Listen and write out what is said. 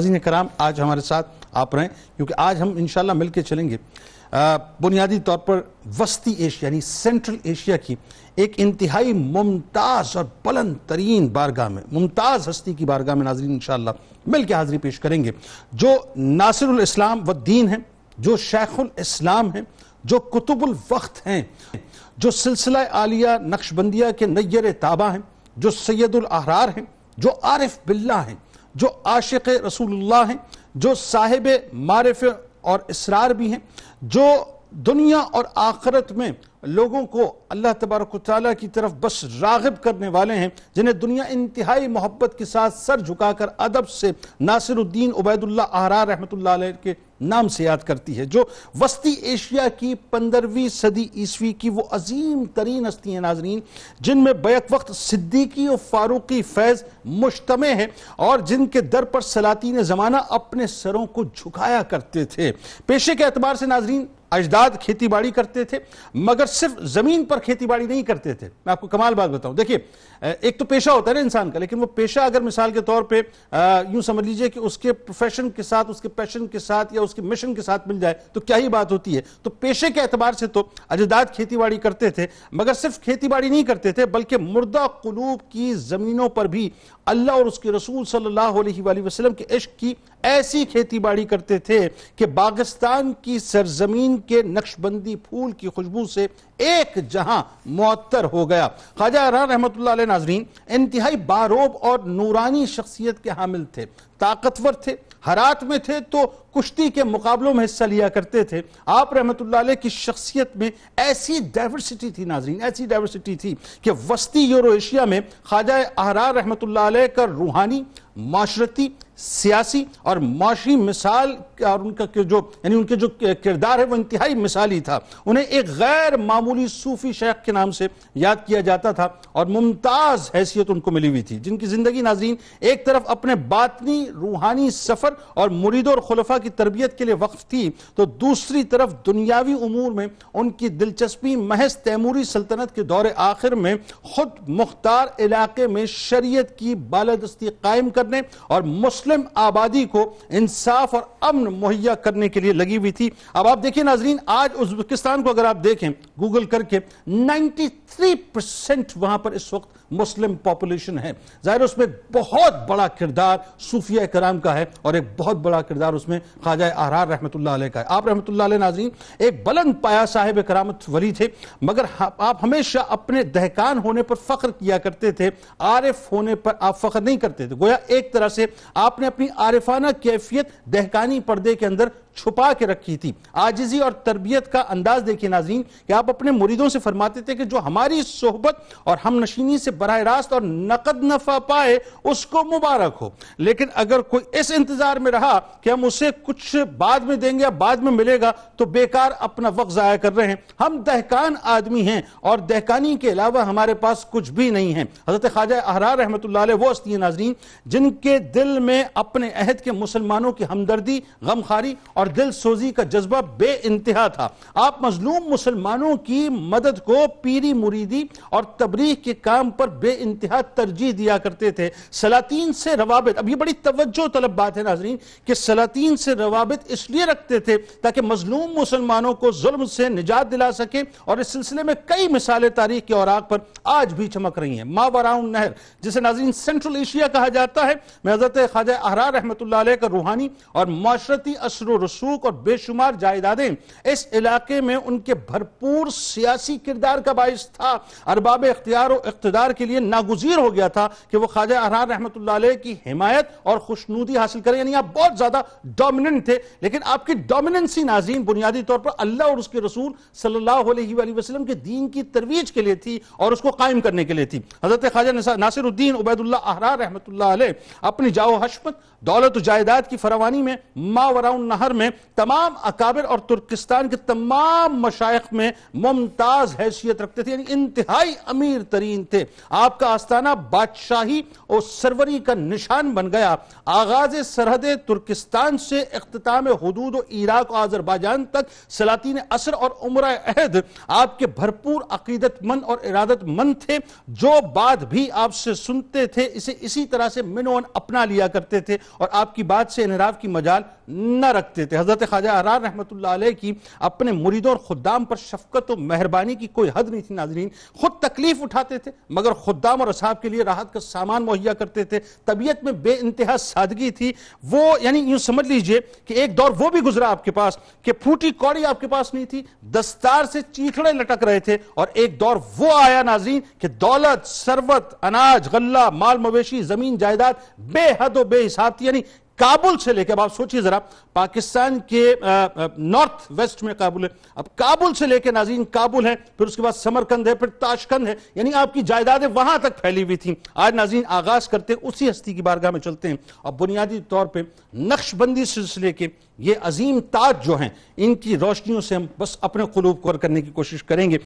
ناظرین کرام، آج ہمارے ساتھ آپ رہیں، کیونکہ آج ہم انشاءاللہ مل کے چلیں گے۔ بنیادی طور پر وسطی ایشیا یعنی سینٹرل ایشیا کی ایک انتہائی ممتاز اور بلند ترین بارگاہ میں، ممتاز ہستی کی بارگاہ میں ناظرین انشاءاللہ مل کے حاضری پیش کریں گے۔ جو ناصر الاسلام و دین ہیں، جو شیخ الاسلام ہیں، جو کتب الوقت ہیں، جو سلسلہ عالیہ نقش بندیہ کے نیر تابع ہیں، جو سید الاحرار ہیں، جو عارف باللہ ہیں جو عاشق رسول اللہ ہیں، جو صاحب معرف اور اسرار بھی ہیں، جو دنیا اور آخرت میں لوگوں کو اللہ تبارک و تعالیٰ کی طرف بس راغب کرنے والے ہیں، جنہیں دنیا انتہائی محبت کے ساتھ سر جھکا کر ادب سے ناصر الدین عبید اللہ احرار رحمت اللہ علیہ کے نام سے یاد کرتی ہے۔ جو وسطی ایشیا کی پندرویں صدی عیسوی کی وہ عظیم ترین ہستی ہیں ناظرین، جن میں بیک وقت صدیقی و فاروقی فیض مشتمع ہے اور جن کے در پر سلاطین زمانہ اپنے سروں کو جھکایا کرتے تھے۔ پیشے کے اعتبار سے ناظرین اجداد کھیتی باڑی کرتے تھے، مگر صرف زمین پر کھیتی باڑی نہیں کرتے تھے۔ میں آپ کو کمال بات بتاؤں۔ دیکھیں ایک تو پیشہ ہوتا ہے نا انسان کا، لیکن وہ پیشہ اگر مثال کے طور پہ یوں سمجھ لیجیے کہ اس کے پروفیشن کے ساتھ، اس کے پیشن کے ساتھ یا اس کے مشن کے ساتھ مل جائے، تو کیا ہی بات ہوتی ہے؟ تو پیشے کے اعتبار سے تو اجداد کھیتی باڑی کرتے تھے، مگر صرف کھیتی باڑی نہیں کرتے تھے، بلکہ مردہ قلوب کی زمینوں پر بھی اللہ اور اس کے رسول صلی اللہ علیہ وآلہ وسلم کے عشق کی ایسی کھیتی باڑی کرتے تھے کہ باغستان کی سرزمین کے نقش بندی پھول کی خوشبو سے ایک جہاں معطر ہو گیا۔ خواجہ اران رحمت اللہ علیہ ناظرین انتہائی باروب اور نورانی شخصیت کے حامل تھے، طاقتور تھے، حرات میں تھے تو کشتی کے مقابلوں میں حصہ لیا کرتے تھے۔ آپ رحمت اللہ علیہ کی شخصیت میں ایسی ڈائیورسٹی تھی ناظرین، ایسی ڈائیورسٹی تھی کہ وسطی یورو ایشیا میں خواجہ احرار رحمت اللہ علیہ کا روحانی، معاشرتی، سیاسی اور معاشی مثال اور ان کا جو یعنی ان کے جو کردار ہے وہ انتہائی مثالی تھا۔ انہیں ایک غیر معمولی صوفی شیخ کے نام سے یاد کیا جاتا تھا اور ممتاز حیثیت ان کو ملی ہوئی تھی۔ جن کی زندگی ناظرین، ایک طرف اپنے باطنی، روحانی سفر اور مرید اور خلفہ کی تربیت کے لیے وقف تھی تو دوسری طرف دنیاوی امور میں ان کی دلچسپی محض تیموری سلطنت کے دور آخر میں خود مختار علاقے میں شریعت کی بالدستی قائم کرنے اور مسلم آبادی کو انصاف اور امن مہیا کرنے کے لیے لگی ہوئی تھی۔ اب آپ دیکھیں ناظرین، آج ازبکستان کو اگر آپ دیکھیں، گوگل کر کے، نائنٹی تھری پرسنٹ وہاں پر اس وقت مسلم پاپولیشن ہے۔ ظاہر اس میں بہت بڑا کردار صوفیہ کرام کا ہے اور ایک بہت بڑا کردار اس میں خواجہ احرار رحمت اللہ علیہ کا ہے۔ آپ رحمت اللہ علیہ ناظرین، ایک بلند پایا صاحب کرامت ولی تھے، مگر آپ ہمیشہ اپنے دہکان ہونے پر فخر کیا کرتے تھے، عارف ہونے پر آپ فخر نہیں کرتے تھے۔ گویا ایک طرح سے آپ نے اپنی عارفانہ کیفیت دہکانی پردے کے اندر چھپا کے رکھی تھی۔ آجزی اور تربیت کا انداز دیکھیں ناظرین، کہ آپ اپنے مریدوں سے فرماتے تھے کہ جو ہماری صحبت اور ہم نشینی سے براہ راست اور نقد نفع پائے، اس کو مبارک ہو۔ لیکن اگر کوئی اس انتظار میں رہا کہ ہم اسے کچھ بعد میں دیں گے یا بعد میں ملے گا، تو بیکار اپنا وقت ضائع کر رہے ہیں۔ ہم دہکان آدمی ہیں اور دہکانی کے علاوہ ہمارے پاس کچھ بھی نہیں ہے۔ حضرت خواجہ احرار رحمت اللہ علیہ وہ ہستی ناظرین، جن کے دل میں اپنے عہد کے مسلمانوں کی ہمدردی غمخاری اور اور دل سوزی کا جذبہ بے انتہا تھا۔ آپ مظلوم مسلمانوں کی مدد کو پیری مریدی اور تبریح کے کام پر بے انتہا ترجیح دیا کرتے تھے۔ سلاطین سے روابط۔ اب یہ بڑی توجہ طلب بات ہے ناظرین کہ سلاطین سے روابط اس لیے رکھتے تھے تاکہ مظلوم مسلمانوں کو ظلم سے نجات دلا سکے اور اس سلسلے میں کئی مثالیں تاریخ کے اوراق پر آج بھی چمک رہی ہیں۔ ماوراؤن نہر، جسے ناظرین سینٹرل ایشیا کہا جاتا ہے، میں حضرت خواجہ احرار رحمت اللہ علیہ کا روحانی اور معاشرتی اثر و رسول رسوک اور بے شمار جائیدادیں اس علاقے میں ان کے بھرپور سیاسی کردار کا باعث تھا۔ ارباب اختیار و اقتدار کے لیے ناگزیر ہو گیا تھا کہ وہ خواجہ احرار رحمت اللہ علیہ کی حمایت اور خوشنودی حاصل کریں۔ یعنی آپ بہت زیادہ ڈومننٹ تھے، لیکن آپ کی ڈومننسی ناظرین بنیادی طور پر اللہ اور اس کے رسول صلی اللہ علیہ وآلہ وسلم کے دین کی ترویج کے لیے تھی اور اس کو قائم کرنے کے لیے تھی۔ حضرت خواجہ ناصر الدین عبید اللہ احرار رحمت اللہ علیہ اپنی جاؤ حشمت، دولت و جائیداد کی فروانی میں ماوراؤن نہر میں میں تمام اکابر اور ترکستان کے تمام مشائق میں ممتاز حیثیت رکھتے تھے یعنی انتہائی امیر ترین تھے۔ آپ کا آستانہ بادشاہی اور سروری کا نشان بن گیا۔ آغاز سرحد ترکستان سے اختتام حدود و عراق و آذربائجان تک سلاطین اثر اور عمرہ عہد آپ کے بھرپور عقیدت مند اور ارادت مند تھے۔ جو بات بھی آپ سے سنتے تھے، اسے اسی طرح سے منون اپنا لیا کرتے تھے اور آپ کی بات سے انحراف کی مجال نہ رکھتے تھے۔ حضرت خواجہ احرار رحمت اللہ علیہ کی اپنے مریدوں اور خدام پر شفقت و مہربانی کی کوئی حد نہیں تھی، ناظرین۔ خود تکلیف اٹھاتے تھے، مگر خدام اور اصحاب کے لیے راحت کا سامان مہیا کرتے تھے۔ طبیعت میں بے انتہا سادگی تھی۔ وہ یعنی یوں سمجھ لیجیے کہ ایک دور وہ بھی گزرا آپ کے پاس کہ پھوٹی کوڑی آپ کے پاس نہیں تھی، دستار سے چیتھڑے لٹک رہے تھے۔ اور ایک دور وہ آیا، ناظرین، کہ دولت سروت اناج، غلہ، مال مویشی، زمین، جائیداد بے حد و بے حساب تھی۔ یعنی کابل سے لے کے اب آپ سوچئے ذرا، پاکستان کے نارتھ ویسٹ میں کابل ہے۔ اب کابل سے لے کے ناظرین کابل ہے پھر اس کے بعد سمرکند ہے، پھر تاشکند ہے۔ یعنی آپ کی جائیدادیں وہاں تک پھیلی ہوئی تھیں۔ آج ناظرین آغاز کرتے اسی ہستی کی بارگاہ میں چلتے ہیں۔ اور بنیادی طور پہ نقش بندی سلسلے کے یہ عظیم تاج جو ہیں، ان کی روشنیوں سے ہم بس اپنے قلوب کو کرنے کی کوشش کریں گے۔